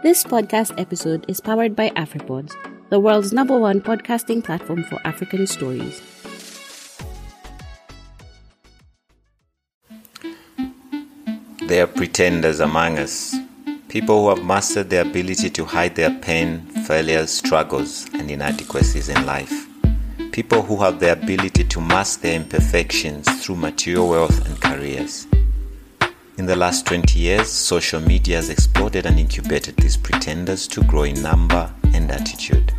This podcast episode is powered by AfriPods, the world's number one podcasting platform for African stories. There are pretenders among us, people who have mastered the ability to hide their pain, failures, struggles, and inadequacies in life. People who have the ability to mask their imperfections through material wealth and careers. In the last 20 years, social media has exploded and incubated these pretenders to grow in number and attitude.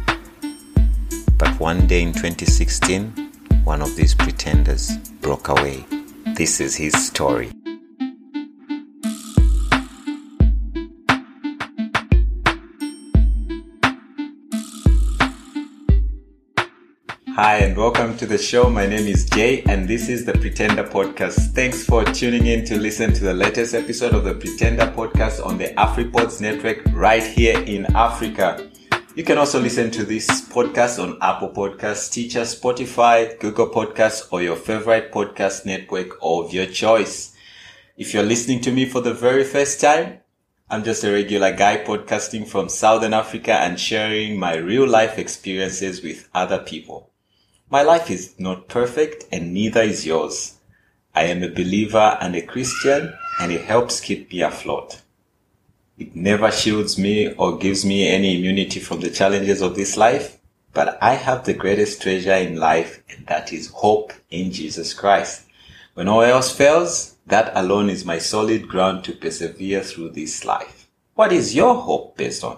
But one day in 2016, one of these pretenders broke away. This is his story. Hi, and welcome to the show. My name is Jay, and this is the Pretender Podcast. Thanks for tuning in to listen to the latest episode of the Pretender Podcast on the AfriPods network right here in Africa. You can also listen to this podcast on Apple Podcasts, Stitcher, Spotify, Google Podcasts, or your favorite podcast network of your choice. If you're listening to me for the very first time, I'm just a regular guy podcasting from Southern Africa and sharing my real life experiences with other people. My life is not perfect and neither is yours. I am a believer and a Christian and it helps keep me afloat. It never shields me or gives me any immunity from the challenges of this life, but I have the greatest treasure in life and that is hope in Jesus Christ. When all else fails, that alone is my solid ground to persevere through this life. What is your hope based on?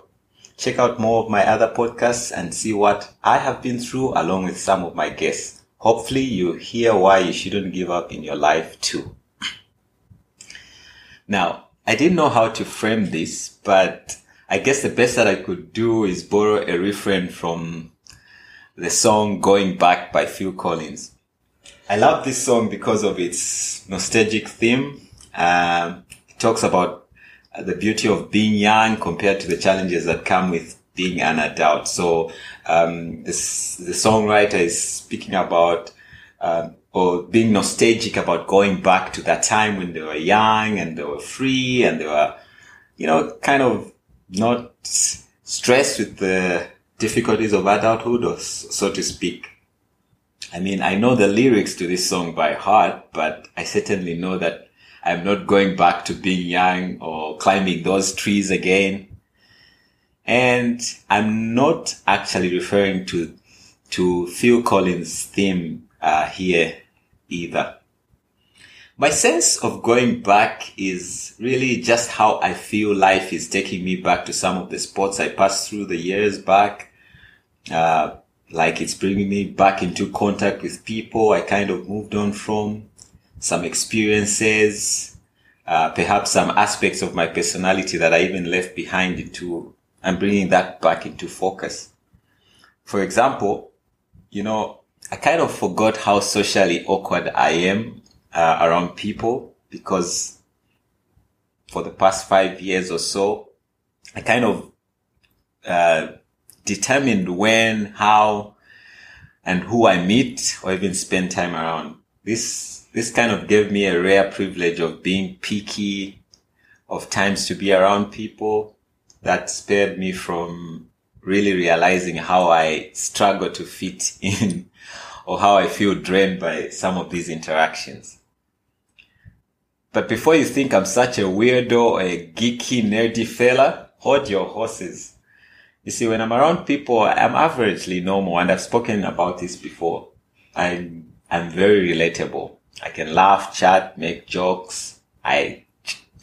Check out more of my other podcasts and see what I have been through along with some of my guests. Hopefully you hear why you shouldn't give up in your life too. Now, I didn't know how to frame this, but I guess the best that I could do is borrow a refrain from the song Going Back by Phil Collins. I love this song because of its nostalgic theme. Um, it talks about the beauty of being young compared to the challenges that come with being an adult. So um, this, the songwriter is speaking about um, or being nostalgic about going back to that time when they were young and they were free and they were, you know, kind of not stressed with the difficulties of adulthood, or so to speak. I mean, I know the lyrics to this song by heart, but I certainly know that I'm not going back to being young or climbing those trees again. And I'm not actually referring to, to Phil Collins' theme uh, here either. My sense of going back is really just how I feel life is taking me back to some of the spots I passed through the years back. Uh, like it's bringing me back into contact with people I kind of moved on from some experiences, uh, perhaps some aspects of my personality that I even left behind into, and bringing that back into focus. For example, you know, I kind of forgot how socially awkward I am uh, around people because for the past five years or so, I kind of uh, determined when, how, and who I meet or even spend time around. This this kind of gave me a rare privilege of being picky, of times to be around people that spared me from really realizing how I struggle to fit in or how I feel drained by some of these interactions. But before you think I'm such a weirdo or a geeky, nerdy fella, hold your horses. You see, when I'm around people, I'm averagely normal and I've spoken about this before. I'm, I'm very relatable. I can laugh, chat, make jokes. I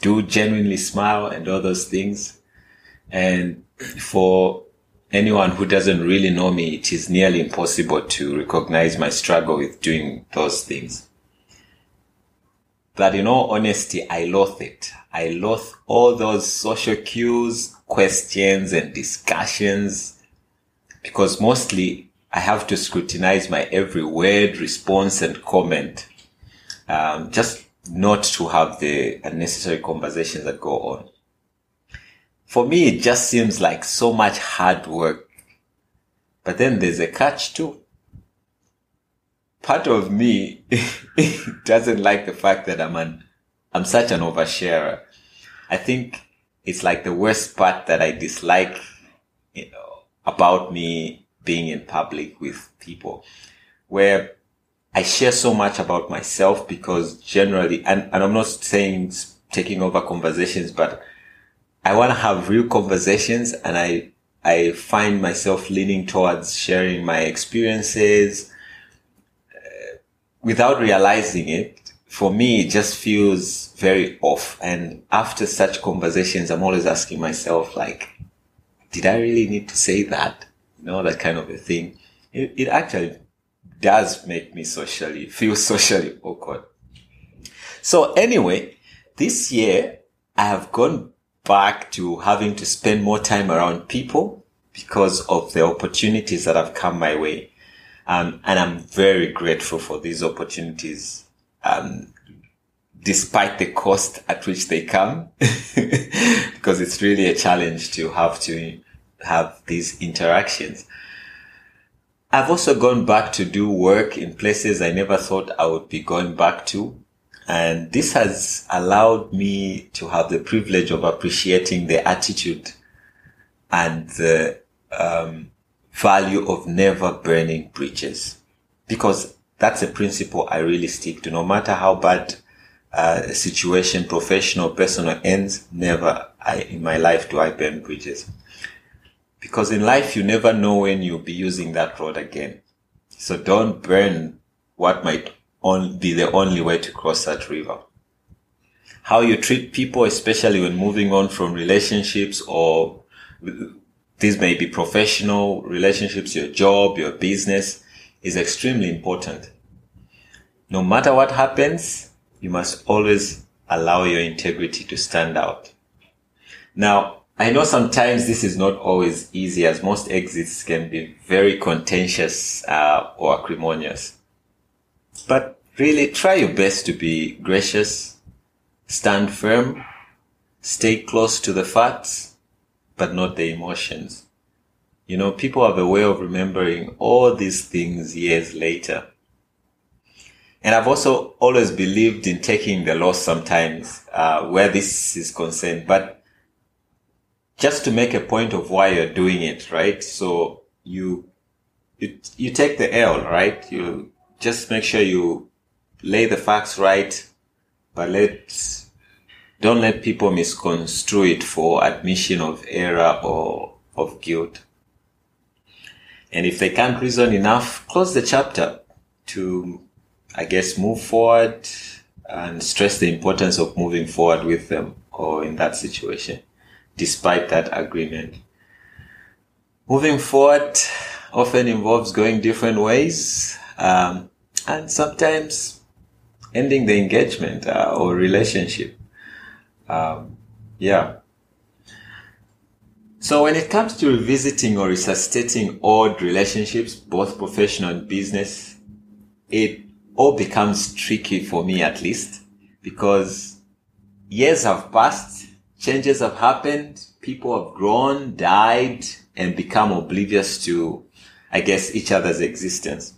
do genuinely smile and all those things. And for anyone who doesn't really know me, it is nearly impossible to recognize my struggle with doing those things. But in all honesty, I loathe it. I loathe all those social cues, questions and discussions because mostly I have to scrutinize my every word, response and comment um, just not to have the unnecessary conversations that go on. For me, it just seems like so much hard work. But then there's a catch too. Part of me doesn't like the fact that I'm an, I'm such an oversharer. I think it's like the worst part that I dislike you know, about me being in public with people where I share so much about myself because generally, and, and I'm not saying taking over conversations, but I want to have real conversations and I, I find myself leaning towards sharing my experiences uh, without realizing it. For me, it just feels very off. And after such conversations, I'm always asking myself, like, did I really need to say that? You know, that kind of a thing. It, it actually does make me socially feel socially awkward. So anyway, this year I have gone back to having to spend more time around people because of the opportunities that have come my way. Um, and I'm very grateful for these opportunities. Um, despite the cost at which they come, because it's really a challenge to have to have these interactions. I've also gone back to do work in places I never thought I would be going back to. And this has allowed me to have the privilege of appreciating the attitude and the um, value of never burning bridges. Because that's a principle I really stick to. No matter how bad uh, a situation, professional, personal ends, never I, in my life do I burn bridges. Because in life, you never know when you'll be using that road again. So don't burn what might on, be the only way to cross that river. How you treat people, especially when moving on from relationships or these may be professional relationships, your job, your business is extremely important. No matter what happens, you must always allow your integrity to stand out. Now, I know sometimes this is not always easy as most exits can be very contentious uh, or acrimonious. But really try your best to be gracious, stand firm, stay close to the facts, but not the emotions. You know, people have a way of remembering all these things years later. And I've also always believed in taking the loss sometimes, uh, where this is concerned, but just to make a point of why you're doing it, right? So you, you, you take the L, right? You just make sure you lay the facts right, but let, don't let people misconstrue it for admission of error or of guilt. And if they can't reason enough, close the chapter to, I guess, move forward and stress the importance of moving forward with them or in that situation despite that agreement. Moving forward often involves going different ways um, and sometimes ending the engagement uh, or relationship. Um, yeah. So when it comes to revisiting or resuscitating old relationships, both professional and business, it all becomes tricky for me at least because years have passed changes have happened. People have grown, died, and become oblivious to, I guess, each other's existence.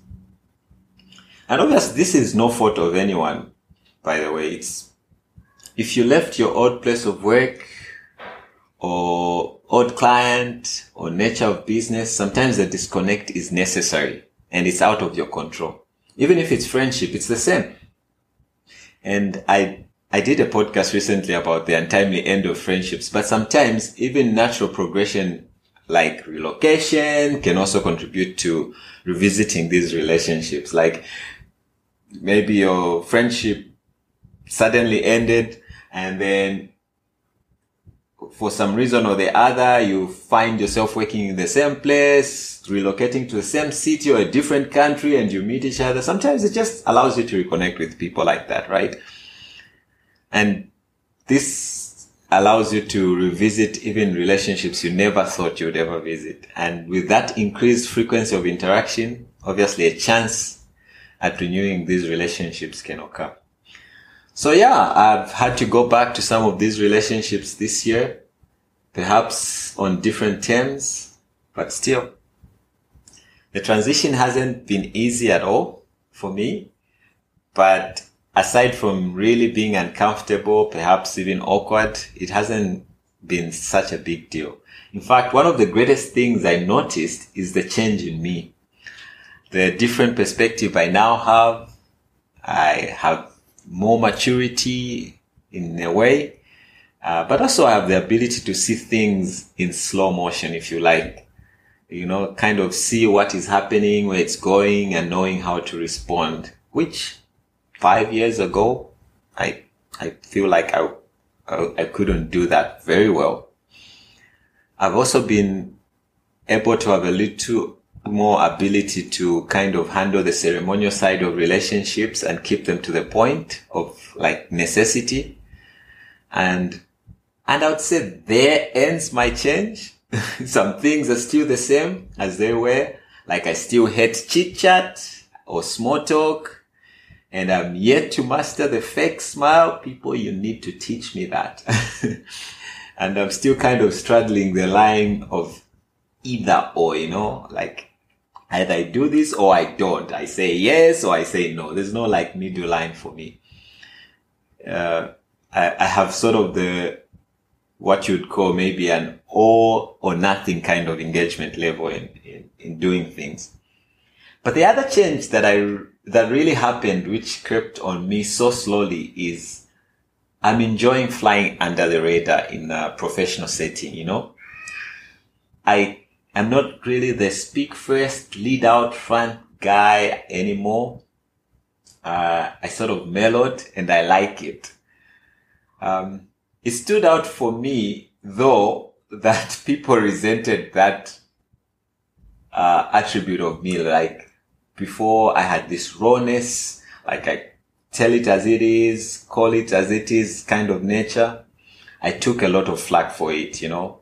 And obviously, this is no fault of anyone, by the way. It's, if you left your old place of work or old client or nature of business, sometimes the disconnect is necessary and it's out of your control. Even if it's friendship, it's the same. And I I did a podcast recently about the untimely end of friendships, but sometimes even natural progression like relocation can also contribute to revisiting these relationships. Like maybe your friendship suddenly ended and then for some reason or the other, you find yourself working in the same place, relocating to the same city or a different country and you meet each other. Sometimes it just allows you to reconnect with people like that, right? And this allows you to revisit even relationships you never thought you would ever visit. And with that increased frequency of interaction, obviously a chance at renewing these relationships can occur. So yeah, I've had to go back to some of these relationships this year, perhaps on different terms, but still. The transition hasn't been easy at all for me, but aside from really being uncomfortable, perhaps even awkward, it hasn't been such a big deal. In fact, one of the greatest things I noticed is the change in me. The different perspective I now have. I have more maturity in a way, uh, but also I have the ability to see things in slow motion, if you like. You know, kind of see what is happening, where it's going, and knowing how to respond. Which five years ago, I I feel like I I, I couldn't do that very well. I've also been able to have a little more ability to kind of handle the ceremonial side of relationships and keep them to the point of like necessity. And, and I would say there ends my change. Some things are still the same as they were. Like I still hate chit chat or small talk and I'm yet to master the fake smile. People, you need to teach me that. and I'm still kind of straddling the line of either or, you know, like either I do this or I don't. I say yes or I say no. There's no like middle line for me. Uh, I, I have sort of the, what you'd call maybe an all or nothing kind of engagement level in, in, in doing things. But the other change that I, that really happened, which crept on me so slowly is I'm enjoying flying under the radar in a professional setting, you know? I am not really the speak first, lead out front guy anymore. Uh, I sort of mellowed and I like it. Um, it stood out for me though that people resented that uh, attribute of me. Like before I had this rawness, like I tell it as it is, call it as it is kind of nature. I took a lot of flack for it, you know.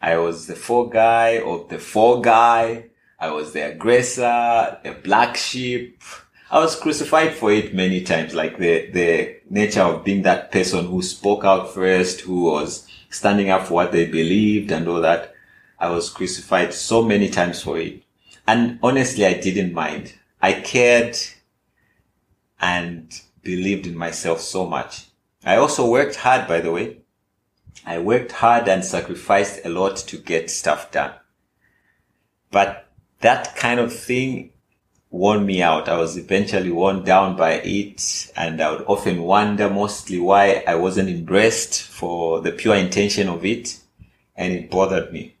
I was the four guy or the four guy. I was the aggressor, the black sheep. I was crucified for it many times, like the, the nature of being that person who spoke out first, who was standing up for what they believed and all that. I was crucified so many times for it. And honestly, I didn't mind. I cared and believed in myself so much. I also worked hard, by the way. I worked hard and sacrificed a lot to get stuff done. But that kind of thing wore me out. I was eventually worn down by it and I would often wonder mostly why I wasn't embraced for the pure intention of it and it bothered me.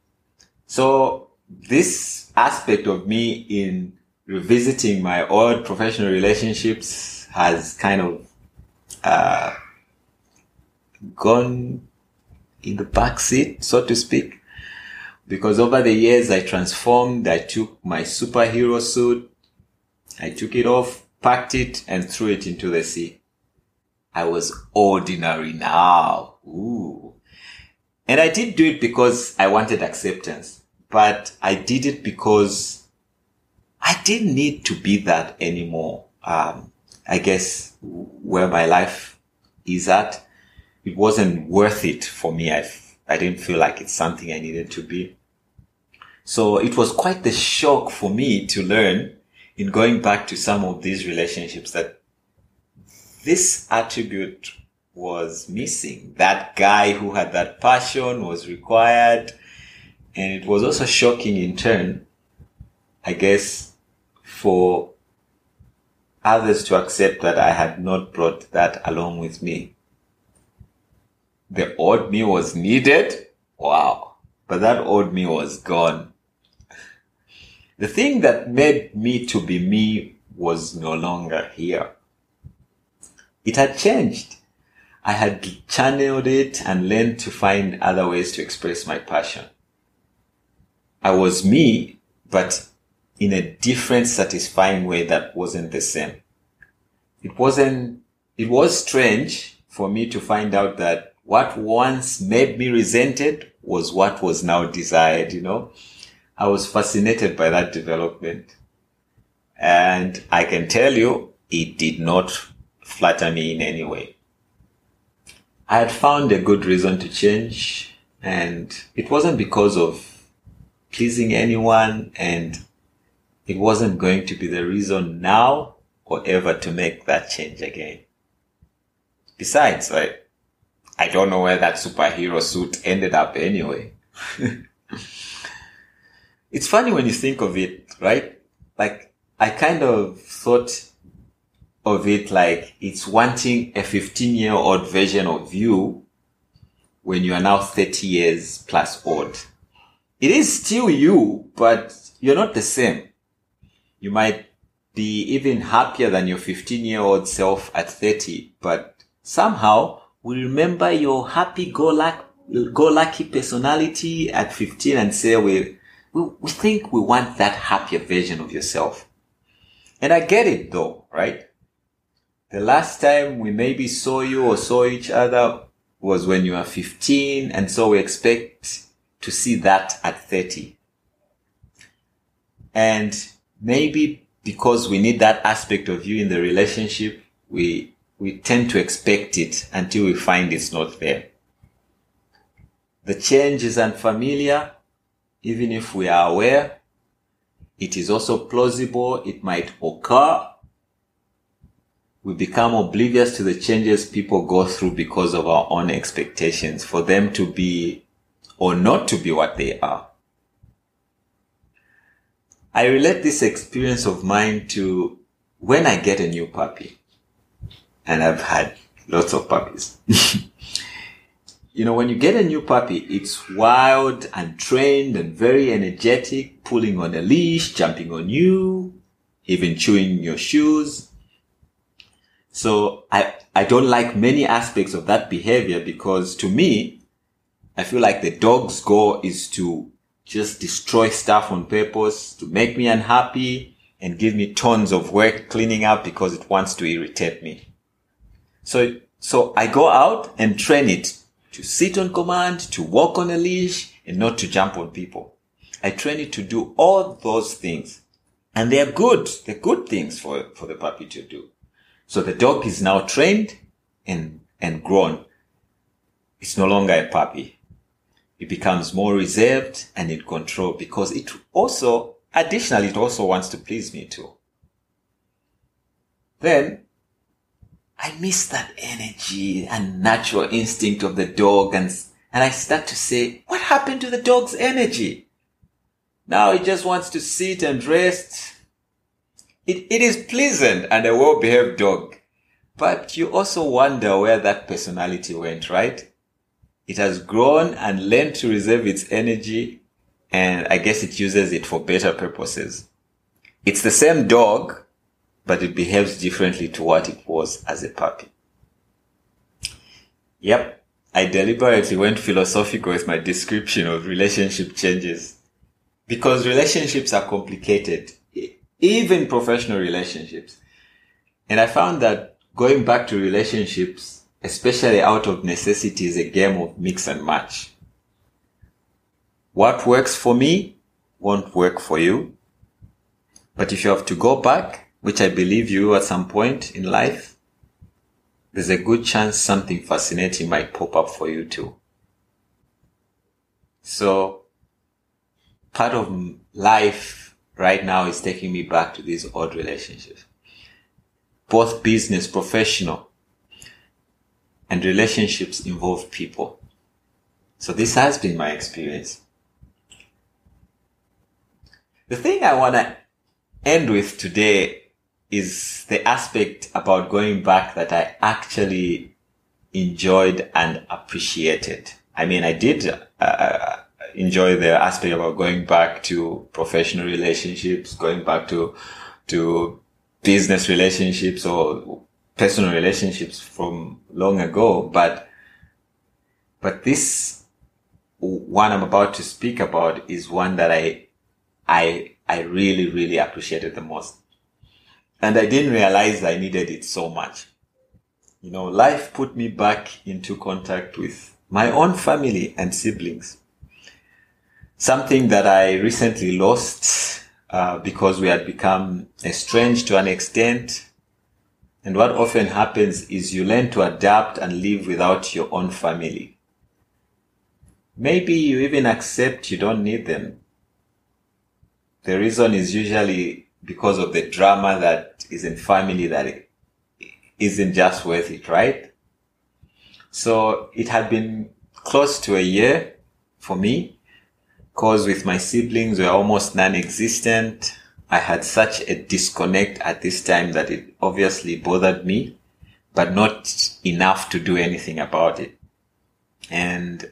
So this aspect of me in revisiting my old professional relationships has kind of uh, gone in the back seat, so to speak. Because over the years I transformed, I took my superhero suit, I took it off, packed it, and threw it into the sea. I was ordinary now. Ooh. And I did do it because I wanted acceptance, but I did it because I didn't need to be that anymore. Um, I guess where my life is at, it wasn't worth it for me. I, I didn't feel like it's something I needed to be. So it was quite the shock for me to learn in going back to some of these relationships that this attribute was missing. That guy who had that passion was required. And it was also shocking in turn, I guess, for others to accept that I had not brought that along with me. The old me was needed. Wow. But that old me was gone. The thing that made me to be me was no longer here. It had changed. I had channeled it and learned to find other ways to express my passion. I was me, but in a different satisfying way that wasn't the same. It wasn't, it was strange for me to find out that what once made me resented was what was now desired, you know? I was fascinated by that development. And I can tell you, it did not flatter me in any way. I had found a good reason to change and it wasn't because of pleasing anyone and it wasn't going to be the reason now or ever to make that change again. Besides, right, I don't know where that superhero suit ended up anyway. it's funny when you think of it, right? Like, I kind of thought of it like it's wanting a 15 year old version of you when you are now 30 years plus old. It is still you, but you're not the same. You might be even happier than your 15 year old self at 30, but somehow we remember your happy go lucky personality at 15 and say we, we, we think we want that happier version of yourself. And I get it though, right? The last time we maybe saw you or saw each other was when you were 15. And so we expect to see that at 30. And maybe because we need that aspect of you in the relationship, we, we tend to expect it until we find it's not there. The change is unfamiliar, even if we are aware. It is also plausible. It might occur. We become oblivious to the changes people go through because of our own expectations for them to be or not to be what they are. I relate this experience of mine to when I get a new puppy. And I've had lots of puppies. you know, when you get a new puppy, it's wild and trained and very energetic, pulling on a leash, jumping on you, even chewing your shoes. So I, I don't like many aspects of that behavior because to me, I feel like the dog's goal is to just destroy stuff on purpose to make me unhappy and give me tons of work cleaning up because it wants to irritate me. So, so I go out and train it to sit on command, to walk on a leash and not to jump on people. I train it to do all those things and they're good. They're good things for, for the puppy to do. So the dog is now trained and, and grown. It's no longer a puppy it becomes more reserved and in control because it also, additionally, it also wants to please me too. Then I miss that energy and natural instinct of the dog and, and I start to say, what happened to the dog's energy? Now it just wants to sit and rest. It, it is pleasant and a well-behaved dog, but you also wonder where that personality went, right? It has grown and learned to reserve its energy and I guess it uses it for better purposes. It's the same dog, but it behaves differently to what it was as a puppy. Yep. I deliberately went philosophical with my description of relationship changes because relationships are complicated, even professional relationships. And I found that going back to relationships especially out of necessity, is a game of mix and match. What works for me won't work for you. But if you have to go back, which I believe you at some point in life, there's a good chance something fascinating might pop up for you too. So part of life right now is taking me back to these odd relationships, both business, professional, and relationships involve people. So this has been my experience. The thing I want to end with today is the aspect about going back that I actually enjoyed and appreciated. I mean, I did uh, uh enjoy the aspect about going back to professional relationships, going back to, to business relationships or personal relationships from long ago, but, but this one I'm about to speak about is one that I, I, I really, really appreciated the most. And I didn't realize I needed it so much. You know, life put me back into contact with my own family and siblings. Something that I recently lost uh, because we had become estranged to an extent and what often happens is you learn to adapt and live without your own family. Maybe you even accept you don't need them. The reason is usually because of the drama that is in family that isn't just worth it, right? So it had been close to a year for me because with my siblings we were almost non-existent. I had such a disconnect at this time that it obviously bothered me, but not enough to do anything about it. And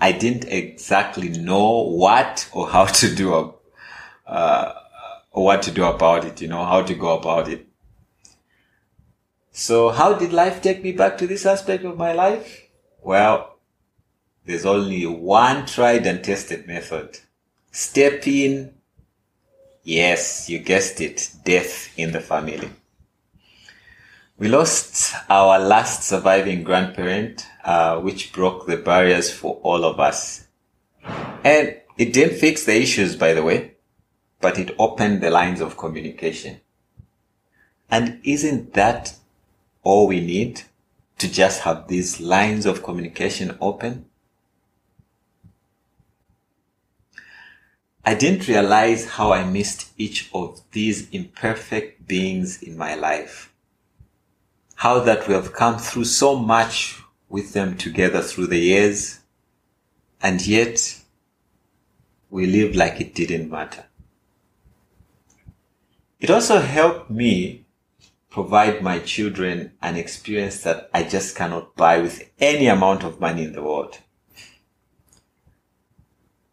I didn't exactly know what or how to do, uh, what to do about it, you know, how to go about it. So how did life take me back to this aspect of my life? Well, there's only one tried and tested method. Step in. Yes, you guessed it. Death in the family. We lost our last surviving grandparent, uh, which broke the barriers for all of us. And it didn't fix the issues, by the way, but it opened the lines of communication. And isn't that all we need to just have these lines of communication open. I didn't realize how I missed each of these imperfect beings in my life. How that we have come through so much with them together through the years, and yet we live like it didn't matter. It also helped me provide my children an experience that I just cannot buy with any amount of money in the world.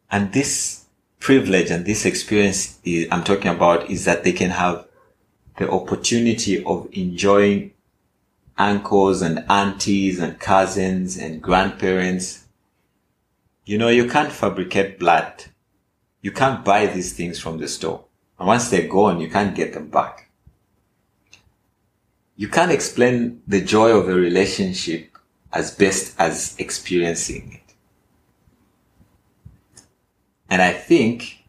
And this privilege and this experience is, I'm talking about is that they can have the opportunity of enjoying uncles and aunties and cousins and grandparents. You know, you can't fabricate blood. You can't buy these things from the store. And once they're gone, you can't get them back you can't explain the joy of a relationship as best as experiencing. And I think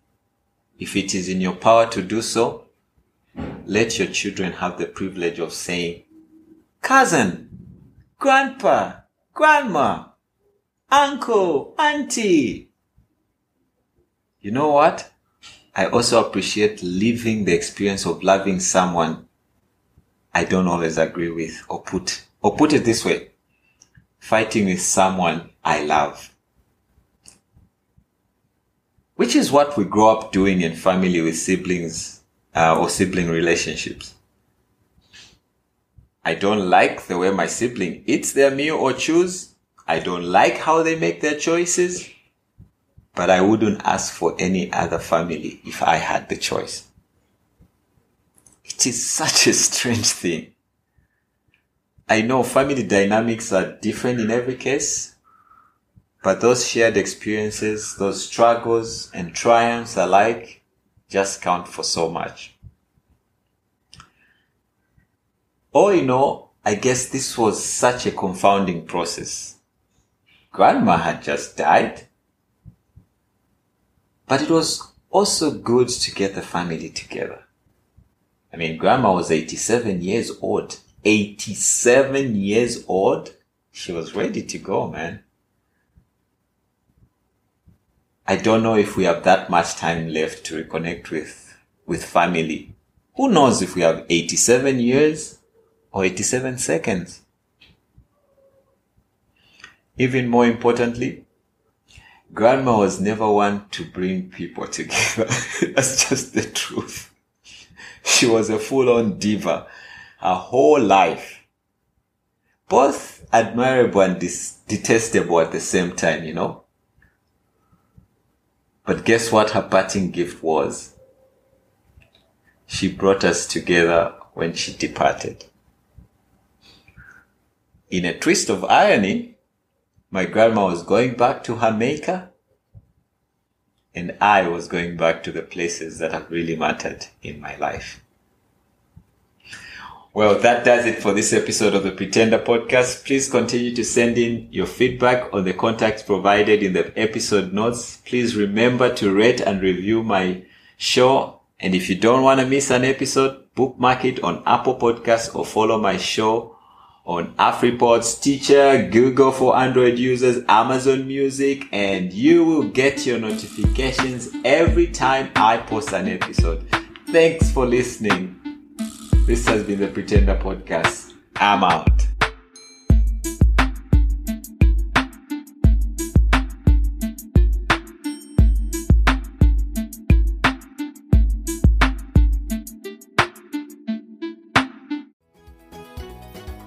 if it is in your power to do so, let your children have the privilege of saying, cousin, grandpa, grandma, uncle, auntie. You know what? I also appreciate living the experience of loving someone I don't always agree with or put, or put it this way, fighting with someone I love. Which is what we grow up doing in family with siblings uh, or sibling relationships. I don't like the way my sibling eats their meal or chews. I don't like how they make their choices. But I wouldn't ask for any other family if I had the choice. It is such a strange thing. I know family dynamics are different in every case, but those shared experiences, those struggles and triumphs alike just count for so much. All in all, I guess this was such a confounding process. Grandma had just died, but it was also good to get the family together. I mean, grandma was 87 years old. 87 years old. She was ready to go, man. I don't know if we have that much time left to reconnect with, with family. Who knows if we have 87 years or 87 seconds? Even more importantly, grandma was never one to bring people together. That's just the truth. She was a full on diva her whole life. Both admirable and dis- detestable at the same time, you know? But guess what her parting gift was? She brought us together when she departed. In a twist of irony, my grandma was going back to her maker and I was going back to the places that have really mattered in my life. Well, that does it for this episode of the Pretender podcast. Please continue to send in your feedback on the contacts provided in the episode notes. Please remember to rate and review my show. And if you don't want to miss an episode, bookmark it on Apple Podcasts or follow my show on AfriPod, Stitcher, Google for Android users, Amazon Music, and you will get your notifications every time I post an episode. Thanks for listening. This has been the Pretender Podcast. I'm out.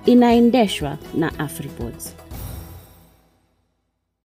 Inaendeshwa na Afriboards.